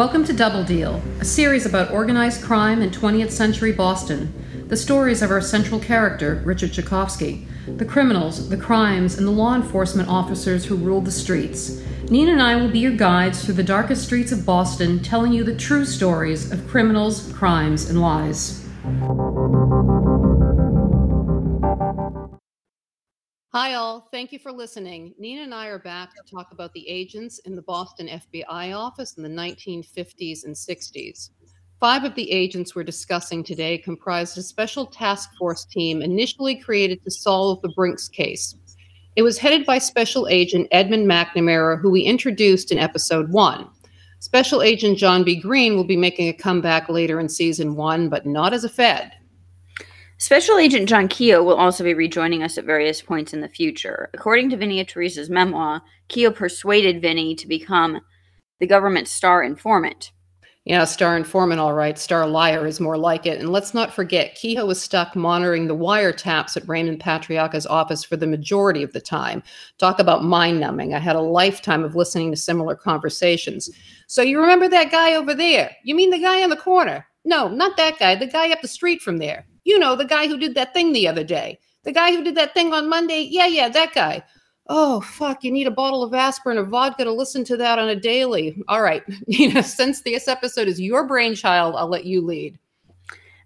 Welcome to Double Deal, a series about organized crime in 20th century Boston. The stories of our central character, Richard Castucci, the criminals, the crimes, and the law enforcement officers who ruled the streets. Nina and I will be your guides through the darkest streets of Boston, telling you the true stories of criminals, crimes, and lies. Hi, all. Thank you for listening. Nina and I are back to talk about the agents in the Boston FBI office in the 1950s and 60s. Five of the agents we're discussing today comprised a special task force team initially created to solve the Brinks case. It was headed by Special Agent Edmund McNamara, who we introduced in episode one. Special Agent John B. Green will be making a comeback later in season one, but not as a Fed. Special Agent John Kehoe will also be rejoining us at various points in the future. According to Vinnie Teresa's memoir, Kehoe persuaded Vinnie to become the government's star informant. Yeah, star informant, all right. Star liar is more like it. And let's not forget, Kehoe was stuck monitoring the wiretaps at Raymond Patriarca's office for the majority of the time. Talk about mind numbing. I had a lifetime of listening to similar conversations. So you remember that guy over there? You mean the guy on the corner? No, not that guy. The guy up the street from there. You know, the guy who did that thing the other day. The guy who did that thing on Monday. Yeah, yeah, that guy. Oh, fuck, you need a bottle of aspirin or vodka to listen to that on a daily. All right. Know, since this episode is your brainchild, I'll let you lead.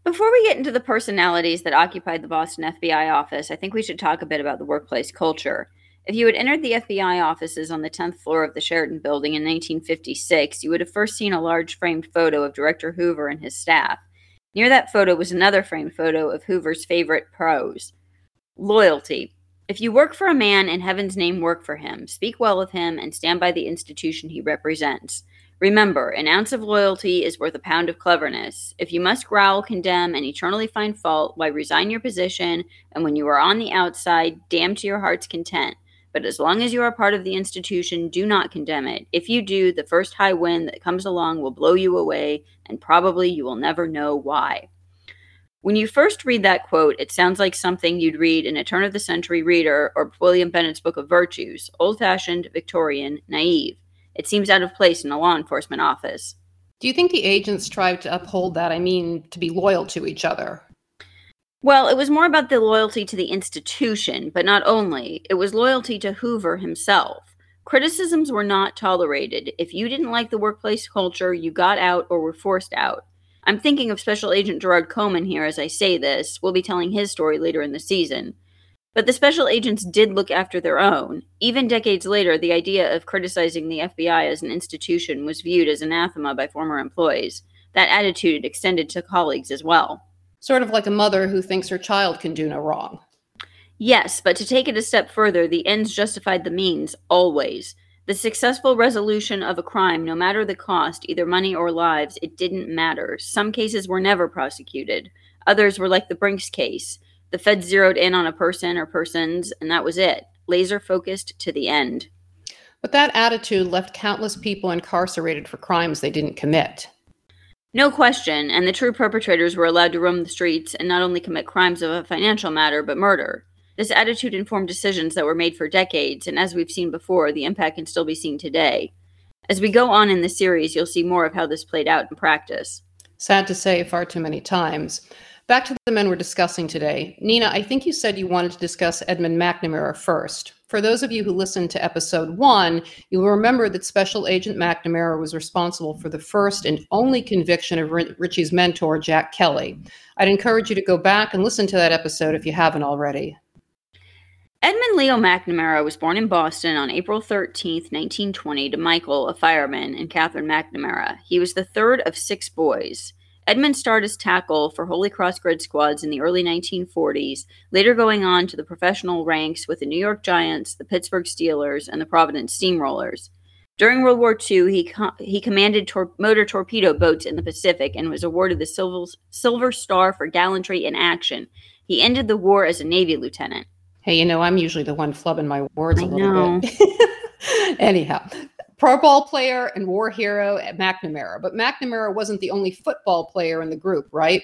Before we get into the personalities that occupied the Boston FBI office, I think we should talk a bit about the workplace culture. If you had entered the FBI offices on the 10th floor of the Sheraton building in 1956, you would have first seen a large framed photo of Director Hoover and his staff. Near that photo was another framed photo of Hoover's favorite prose loyalty. If you work for a man, in heaven's name, work for him. Speak well of him and stand by the institution he represents. Remember, an ounce of loyalty is worth a pound of cleverness. If you must growl, condemn, and eternally find fault, why resign your position, and when you are on the outside, damn to your heart's content. But as long as you are part of the institution, do not condemn it. If you do, the first high wind that comes along will blow you away, and probably you will never know why. When you first read that quote, it sounds like something you'd read in a turn of the century reader or William Bennett's Book of Virtues, old fashioned, Victorian, naive. It seems out of place in a law enforcement office. Do you think the agents tried to uphold that? I mean, to be loyal to each other? Well, it was more about the loyalty to the institution, but not only. It was loyalty to Hoover himself. Criticisms were not tolerated. If you didn't like the workplace culture, you got out or were forced out. I'm thinking of Special Agent Gerard Coleman here as I say this. We'll be telling his story later in the season. But the special agents did look after their own. Even decades later, the idea of criticizing the FBI as an institution was viewed as anathema by former employees. That attitude extended to colleagues as well. Sort of like a mother who thinks her child can do no wrong. Yes, but to take it a step further, the ends justified the means, always. The successful resolution of a crime, no matter the cost, either money or lives, it didn't matter. Some cases were never prosecuted. Others were like the Brinks case. The Fed zeroed in on a person or persons, and that was it. Laser focused to the end. But that attitude left countless people incarcerated for crimes they didn't commit. No question, and the true perpetrators were allowed to roam the streets and not only commit crimes of a financial matter, but murder. This attitude informed decisions that were made for decades, and as we've seen before, the impact can still be seen today. As we go on in the series, you'll see more of how this played out in practice. Sad to say, far too many times. Back to the men we're discussing today. Nina, I think you said you wanted to discuss Edmund McNamara first. For those of you who listened to episode one, you'll remember that Special Agent McNamara was responsible for the first and only conviction of Richie's mentor, Jack Kelly. I'd encourage you to go back and listen to that episode if you haven't already. Edmund Leo McNamara was born in Boston on April 13, 1920, to Michael, a fireman, and Catherine McNamara. He was the third of six boys. Edmund started as tackle for Holy Cross grid squads in the early 1940s, later going on to the professional ranks with the New York Giants, the Pittsburgh Steelers, and the Providence Steamrollers. During World War II, he, co- he commanded tor- motor torpedo boats in the Pacific and was awarded the Silver, Silver Star for gallantry in action. He ended the war as a Navy lieutenant. Hey, you know, I'm usually the one flubbing my words a little bit. Anyhow, pro ball player and war hero at McNamara. But McNamara wasn't the only football player in the group, right?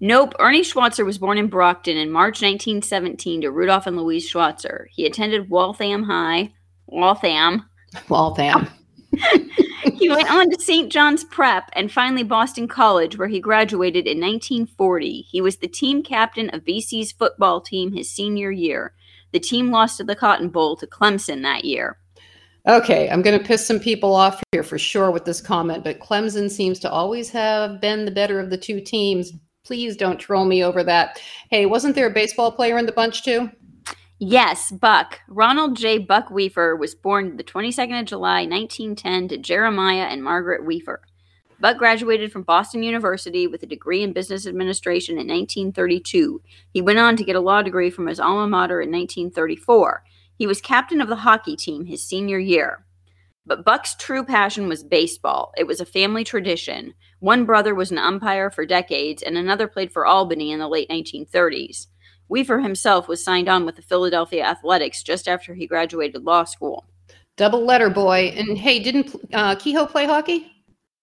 Nope. Ernie Schweitzer was born in Brockton in March 1917 to Rudolph and Louise Schweitzer. He attended Waltham High. Waltham. Waltham. he went on to St. John's Prep and finally Boston College, where he graduated in 1940. He was the team captain of BC's football team his senior year. The team lost to the Cotton Bowl to Clemson that year. Okay, I'm going to piss some people off here for sure with this comment, but Clemson seems to always have been the better of the two teams. Please don't troll me over that. Hey, wasn't there a baseball player in the bunch too? Yes, Buck. Ronald J. Buck Weaver was born the 22nd of July, 1910, to Jeremiah and Margaret Weaver. Buck graduated from Boston University with a degree in business administration in 1932. He went on to get a law degree from his alma mater in 1934. He was captain of the hockey team his senior year. But Buck's true passion was baseball. It was a family tradition. One brother was an umpire for decades, and another played for Albany in the late 1930s. Weaver himself was signed on with the Philadelphia Athletics just after he graduated law school. Double letter boy. And hey, didn't uh, Kehoe play hockey?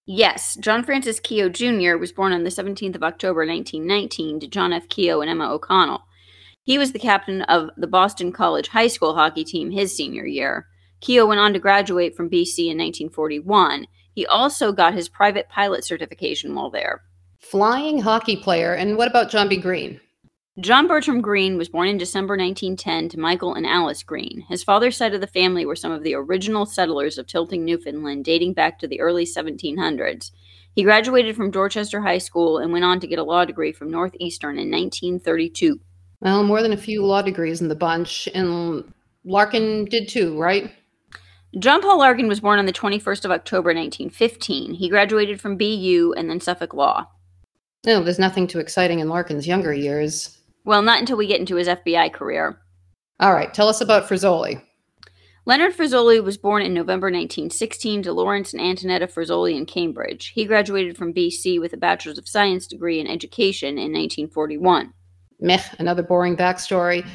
Yes, John Francis Kehoe Jr. was born on the 17th of October 1919 to John F. Kehoe and Emma O'Connell. He was the captain of the Boston College high school hockey team his senior year. Kehoe went on to graduate from BC in 1941. He also got his private pilot certification while there. Flying hockey player. And what about John B. Green? John Bertram Green was born in December 1910 to Michael and Alice Green. His father's side of the family were some of the original settlers of Tilting, Newfoundland, dating back to the early 1700s. He graduated from Dorchester High School and went on to get a law degree from Northeastern in 1932. Well, more than a few law degrees in the bunch, and Larkin did too, right? John Paul Larkin was born on the 21st of October 1915. He graduated from BU and then Suffolk Law. No, there's nothing too exciting in Larkin's younger years. Well, not until we get into his FBI career. All right, tell us about Frezzoli. Leonard Frezzoli was born in November 1916 to Lawrence and Antonetta Frezzoli in Cambridge. He graduated from BC with a Bachelor's of Science degree in Education in 1941. Meh, another boring backstory.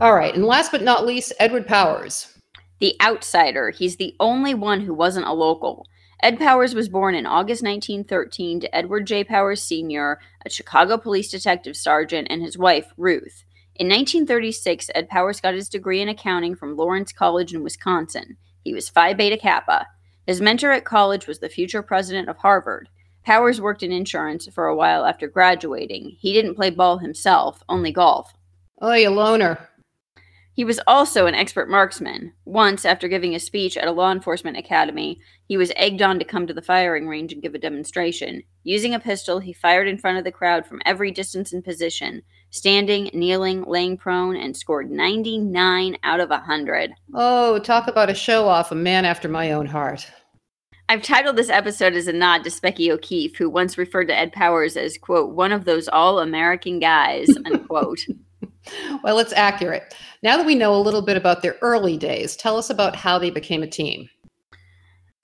All right, and last but not least, Edward Powers. The outsider. He's the only one who wasn't a local. Ed Powers was born in August 1913 to Edward J. Powers Sr., a Chicago police detective sergeant, and his wife, Ruth. In 1936, Ed Powers got his degree in accounting from Lawrence College in Wisconsin. He was Phi Beta Kappa. His mentor at college was the future president of Harvard. Powers worked in insurance for a while after graduating. He didn't play ball himself, only golf. Oh, you loner. He was also an expert marksman. Once, after giving a speech at a law enforcement academy, he was egged on to come to the firing range and give a demonstration. Using a pistol, he fired in front of the crowd from every distance and position, standing, kneeling, laying prone, and scored 99 out of 100. Oh, talk about a show off, a man after my own heart. I've titled this episode as a nod to Specky O'Keefe, who once referred to Ed Powers as, quote, one of those all American guys, unquote. well, it's accurate. Now that we know a little bit about their early days, tell us about how they became a team.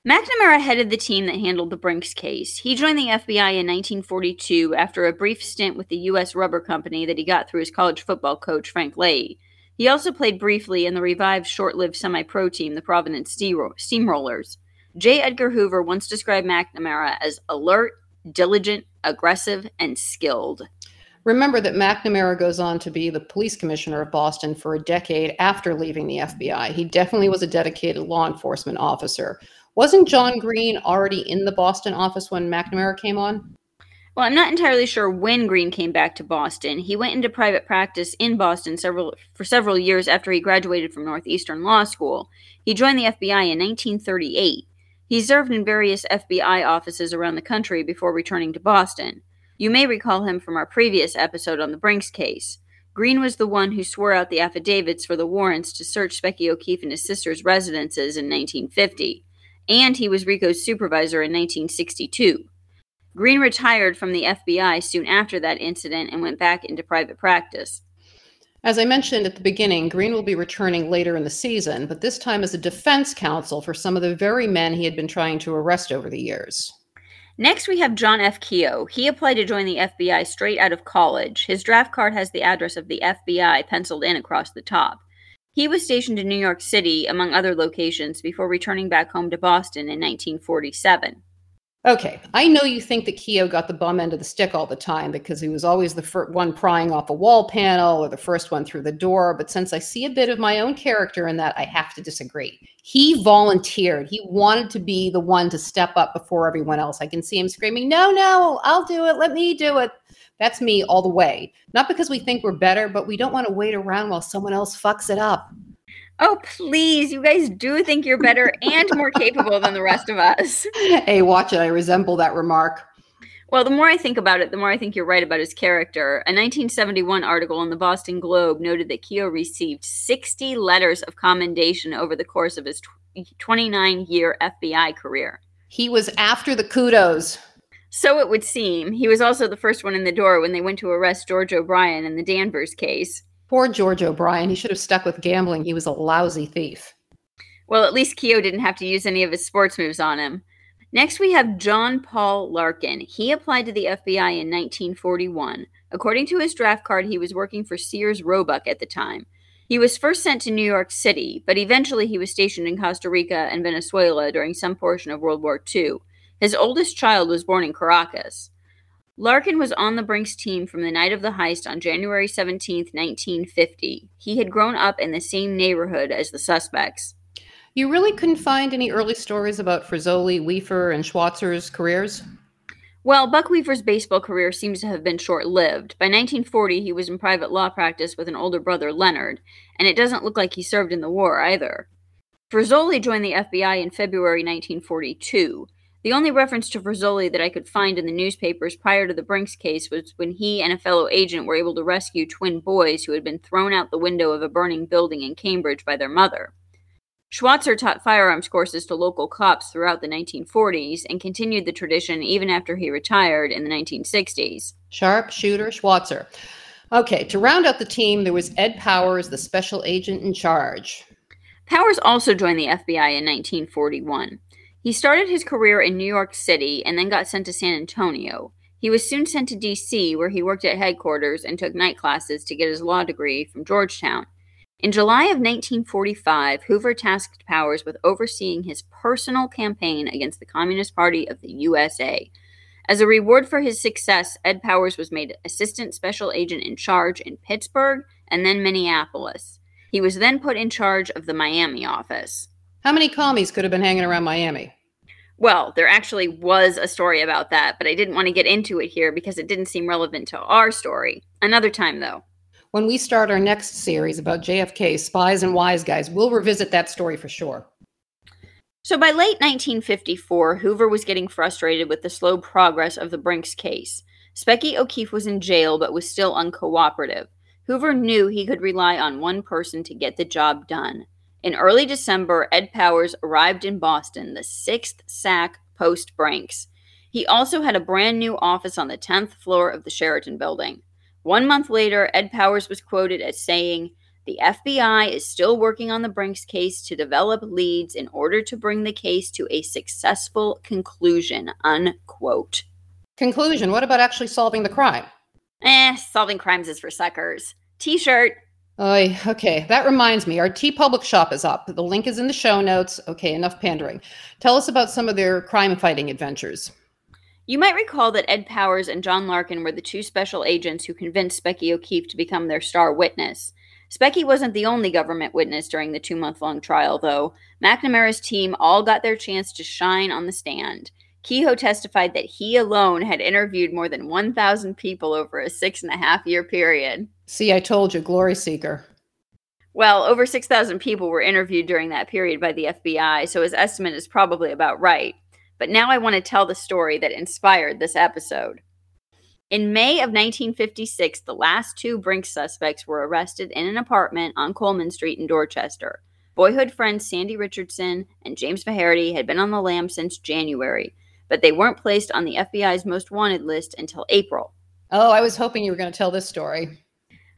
McNamara headed the team that handled the Brinks case. He joined the FBI in 1942 after a brief stint with the U.S. Rubber Company that he got through his college football coach, Frank Leahy. He also played briefly in the revived short lived semi pro team, the Providence Steamrollers. J. Edgar Hoover once described McNamara as alert, diligent, aggressive, and skilled. Remember that McNamara goes on to be the police commissioner of Boston for a decade after leaving the FBI. He definitely was a dedicated law enforcement officer. Wasn't John Green already in the Boston office when McNamara came on? Well, I'm not entirely sure when Green came back to Boston. He went into private practice in Boston several for several years after he graduated from Northeastern Law School. He joined the FBI in 1938. He served in various FBI offices around the country before returning to Boston. You may recall him from our previous episode on the Brinks case. Green was the one who swore out the affidavits for the warrants to search Specky O'Keefe and his sister's residences in 1950, and he was Rico's supervisor in 1962. Green retired from the FBI soon after that incident and went back into private practice. As I mentioned at the beginning, Green will be returning later in the season, but this time as a defense counsel for some of the very men he had been trying to arrest over the years. Next, we have John F. Kehoe. He applied to join the FBI straight out of college. His draft card has the address of the FBI penciled in across the top. He was stationed in New York City, among other locations, before returning back home to Boston in 1947. Okay, I know you think that Kehoe got the bum end of the stick all the time because he was always the fir- one prying off a wall panel or the first one through the door. But since I see a bit of my own character in that, I have to disagree. He volunteered. He wanted to be the one to step up before everyone else. I can see him screaming, No, no, I'll do it. Let me do it. That's me all the way. Not because we think we're better, but we don't want to wait around while someone else fucks it up. Oh, please. You guys do think you're better and more capable than the rest of us. Hey, watch it. I resemble that remark. Well, the more I think about it, the more I think you're right about his character. A 1971 article in the Boston Globe noted that Kehoe received 60 letters of commendation over the course of his 29 year FBI career. He was after the kudos. So it would seem. He was also the first one in the door when they went to arrest George O'Brien in the Danvers case. Poor George O'Brien. He should have stuck with gambling. He was a lousy thief. Well, at least Kehoe didn't have to use any of his sports moves on him. Next, we have John Paul Larkin. He applied to the FBI in 1941. According to his draft card, he was working for Sears Roebuck at the time. He was first sent to New York City, but eventually he was stationed in Costa Rica and Venezuela during some portion of World War II. His oldest child was born in Caracas. Larkin was on the Brinks team from the night of the heist on January 17, 1950. He had grown up in the same neighborhood as the suspects. You really couldn't find any early stories about Frizzoli, Weaver, and Schwarzer's careers? Well, Buck Weaver's baseball career seems to have been short lived. By 1940, he was in private law practice with an older brother, Leonard, and it doesn't look like he served in the war either. Frizzoli joined the FBI in February 1942. The only reference to Frizzoli that I could find in the newspapers prior to the Brinks case was when he and a fellow agent were able to rescue twin boys who had been thrown out the window of a burning building in Cambridge by their mother. Schwarzer taught firearms courses to local cops throughout the 1940s and continued the tradition even after he retired in the 1960s. Sharp, shooter, Schwarzer. Okay, to round out the team, there was Ed Powers, the special agent in charge. Powers also joined the FBI in 1941. He started his career in New York City and then got sent to San Antonio. He was soon sent to D.C., where he worked at headquarters and took night classes to get his law degree from Georgetown. In July of 1945, Hoover tasked Powers with overseeing his personal campaign against the Communist Party of the USA. As a reward for his success, Ed Powers was made Assistant Special Agent in charge in Pittsburgh and then Minneapolis. He was then put in charge of the Miami office. How many commies could have been hanging around Miami? Well, there actually was a story about that, but I didn't want to get into it here because it didn't seem relevant to our story. Another time, though. When we start our next series about JFK, spies and wise guys, we'll revisit that story for sure. So by late 1954, Hoover was getting frustrated with the slow progress of the Brinks case. Specky O'Keefe was in jail but was still uncooperative. Hoover knew he could rely on one person to get the job done. In early December, Ed Powers arrived in Boston, the sixth SAC post Brinks. He also had a brand new office on the 10th floor of the Sheraton building. One month later, Ed Powers was quoted as saying, The FBI is still working on the Brinks case to develop leads in order to bring the case to a successful conclusion. Unquote. Conclusion What about actually solving the crime? Eh, solving crimes is for suckers. T shirt. Oy, okay, that reminds me. Our Tee Public shop is up. The link is in the show notes. Okay, enough pandering. Tell us about some of their crime fighting adventures. You might recall that Ed Powers and John Larkin were the two special agents who convinced Specky O'Keefe to become their star witness. Specky wasn't the only government witness during the two month long trial, though. McNamara's team all got their chance to shine on the stand. Kehoe testified that he alone had interviewed more than 1,000 people over a six and a half year period. See, I told you, glory seeker. Well, over 6,000 people were interviewed during that period by the FBI, so his estimate is probably about right. But now I want to tell the story that inspired this episode. In May of 1956, the last two Brink suspects were arrested in an apartment on Coleman Street in Dorchester. Boyhood friends Sandy Richardson and James Faherty had been on the lam since January, but they weren't placed on the FBI's most wanted list until April. Oh, I was hoping you were going to tell this story.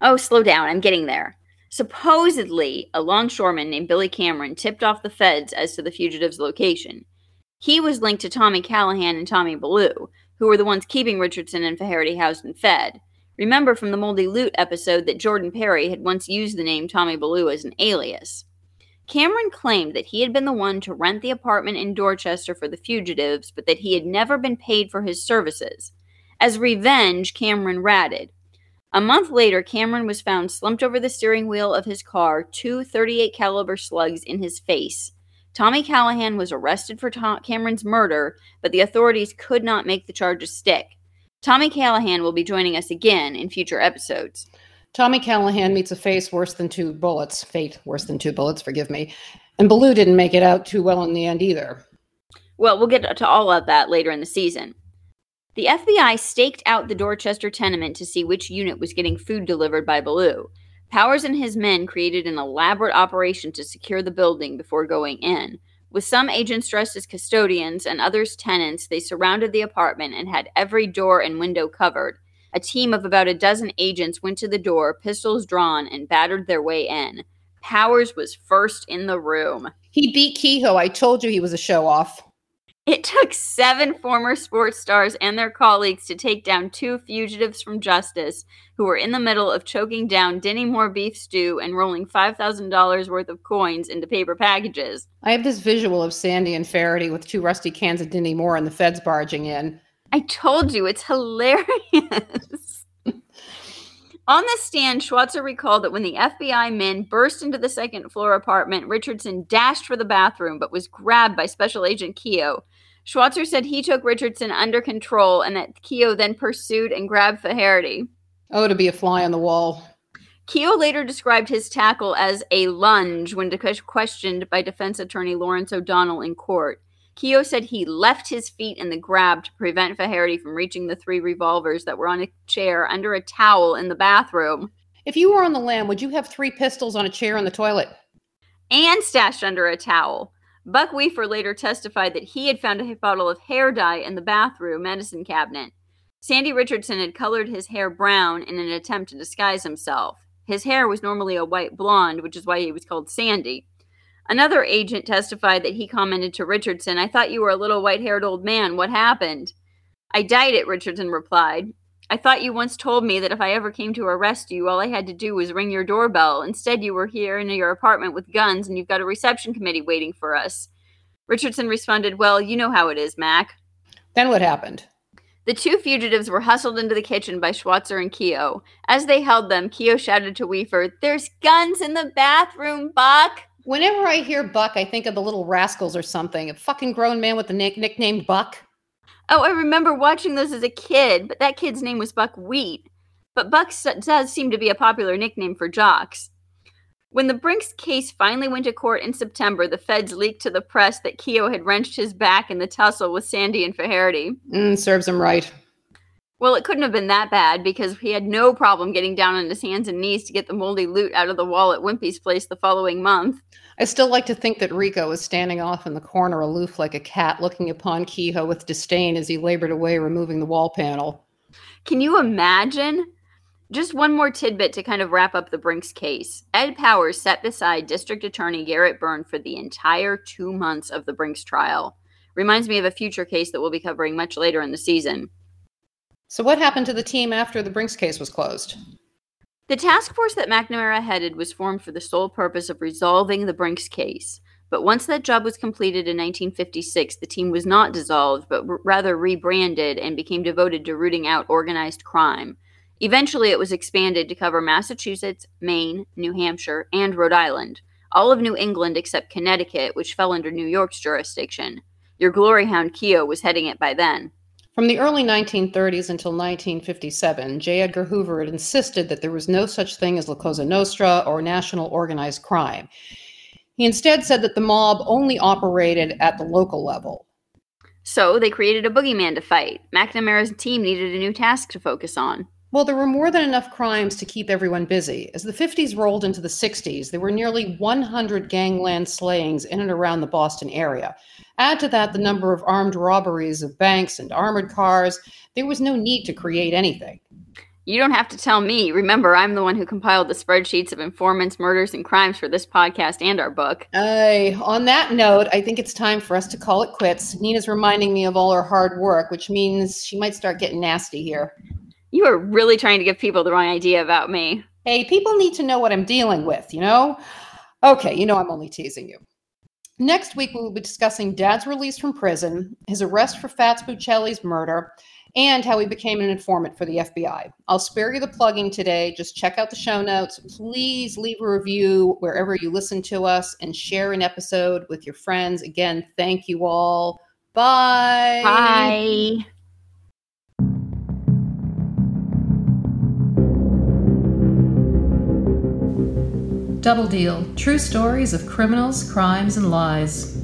Oh, slow down. I'm getting there. Supposedly, a longshoreman named Billy Cameron tipped off the feds as to the fugitive's location. He was linked to Tommy Callahan and Tommy Ballou, who were the ones keeping Richardson and Faherty housed and fed. Remember from the Moldy Loot episode that Jordan Perry had once used the name Tommy Ballou as an alias. Cameron claimed that he had been the one to rent the apartment in Dorchester for the fugitives, but that he had never been paid for his services. As revenge, Cameron ratted. A month later, Cameron was found slumped over the steering wheel of his car, two 38 caliber slugs in his face. Tommy Callahan was arrested for Tom- Cameron's murder, but the authorities could not make the charges stick. Tommy Callahan will be joining us again in future episodes. Tommy Callahan meets a face worse than two bullets, fate worse than two bullets, forgive me. And Ballou didn't make it out too well in the end either. Well, we'll get to all of that later in the season. The FBI staked out the Dorchester tenement to see which unit was getting food delivered by Ballou. Powers and his men created an elaborate operation to secure the building before going in. With some agents dressed as custodians and others tenants, they surrounded the apartment and had every door and window covered. A team of about a dozen agents went to the door, pistols drawn, and battered their way in. Powers was first in the room. He beat Kehoe. I told you he was a show off. It took seven former sports stars and their colleagues to take down two fugitives from justice who were in the middle of choking down Dinty Moore beef stew and rolling $5,000 worth of coins into paper packages. I have this visual of Sandy and Faraday with two rusty cans of Dinty Moore and the feds barging in. I told you, it's hilarious. On the stand, Schwarzer recalled that when the FBI men burst into the second floor apartment, Richardson dashed for the bathroom but was grabbed by Special Agent Kehoe. Schwarzer said he took Richardson under control and that Kehoe then pursued and grabbed Faherty. Oh, to be a fly on the wall. Kehoe later described his tackle as a lunge when questioned by defense attorney Lawrence O'Donnell in court. Kehoe said he left his feet in the grab to prevent Faherty from reaching the three revolvers that were on a chair under a towel in the bathroom. If you were on the lam, would you have three pistols on a chair in the toilet? And stashed under a towel. Buck Weaver later testified that he had found a bottle of hair dye in the bathroom medicine cabinet. Sandy Richardson had colored his hair brown in an attempt to disguise himself. His hair was normally a white blonde, which is why he was called Sandy. Another agent testified that he commented to Richardson, I thought you were a little white haired old man. What happened? I dyed it, Richardson replied. I thought you once told me that if I ever came to arrest you, all I had to do was ring your doorbell. Instead, you were here in your apartment with guns and you've got a reception committee waiting for us. Richardson responded, Well, you know how it is, Mac. Then what happened? The two fugitives were hustled into the kitchen by Schwarzer and Kehoe. As they held them, Kehoe shouted to Weaver, There's guns in the bathroom, Buck. Whenever I hear Buck, I think of the little rascals or something. A fucking grown man with the nick- nickname Buck. Oh, I remember watching those as a kid, but that kid's name was Buckwheat. But Buck does seem to be a popular nickname for jocks. When the Brinks case finally went to court in September, the feds leaked to the press that Kehoe had wrenched his back in the tussle with Sandy and Faherty. Mm, serves him right. Well, it couldn't have been that bad because he had no problem getting down on his hands and knees to get the moldy loot out of the wall at Wimpy's place the following month. I still like to think that Rico was standing off in the corner, aloof like a cat, looking upon Kehoe with disdain as he labored away removing the wall panel. Can you imagine? Just one more tidbit to kind of wrap up the Brinks case. Ed Powers sat beside District Attorney Garrett Byrne for the entire two months of the Brinks trial. Reminds me of a future case that we'll be covering much later in the season. So, what happened to the team after the Brinks case was closed? The task force that McNamara headed was formed for the sole purpose of resolving the Brinks case. But once that job was completed in 1956, the team was not dissolved, but rather rebranded and became devoted to rooting out organized crime. Eventually, it was expanded to cover Massachusetts, Maine, New Hampshire, and Rhode Island, all of New England except Connecticut, which fell under New York's jurisdiction. Your glory hound Kehoe was heading it by then. From the early 1930s until 1957, J. Edgar Hoover had insisted that there was no such thing as La Cosa Nostra or national organized crime. He instead said that the mob only operated at the local level. So they created a boogeyman to fight. McNamara's team needed a new task to focus on. Well, there were more than enough crimes to keep everyone busy. As the 50s rolled into the 60s, there were nearly 100 gangland slayings in and around the Boston area. Add to that the number of armed robberies of banks and armored cars. There was no need to create anything. You don't have to tell me. Remember, I'm the one who compiled the spreadsheets of informants, murders, and crimes for this podcast and our book. Uh, on that note, I think it's time for us to call it quits. Nina's reminding me of all her hard work, which means she might start getting nasty here. You are really trying to give people the wrong idea about me. Hey, people need to know what I'm dealing with, you know? Okay, you know I'm only teasing you. Next week, we will be discussing Dad's release from prison, his arrest for Fats Buccelli's murder, and how he became an informant for the FBI. I'll spare you the plugging today. Just check out the show notes. Please leave a review wherever you listen to us and share an episode with your friends. Again, thank you all. Bye. Bye. Double Deal True Stories of Criminals, Crimes, and Lies.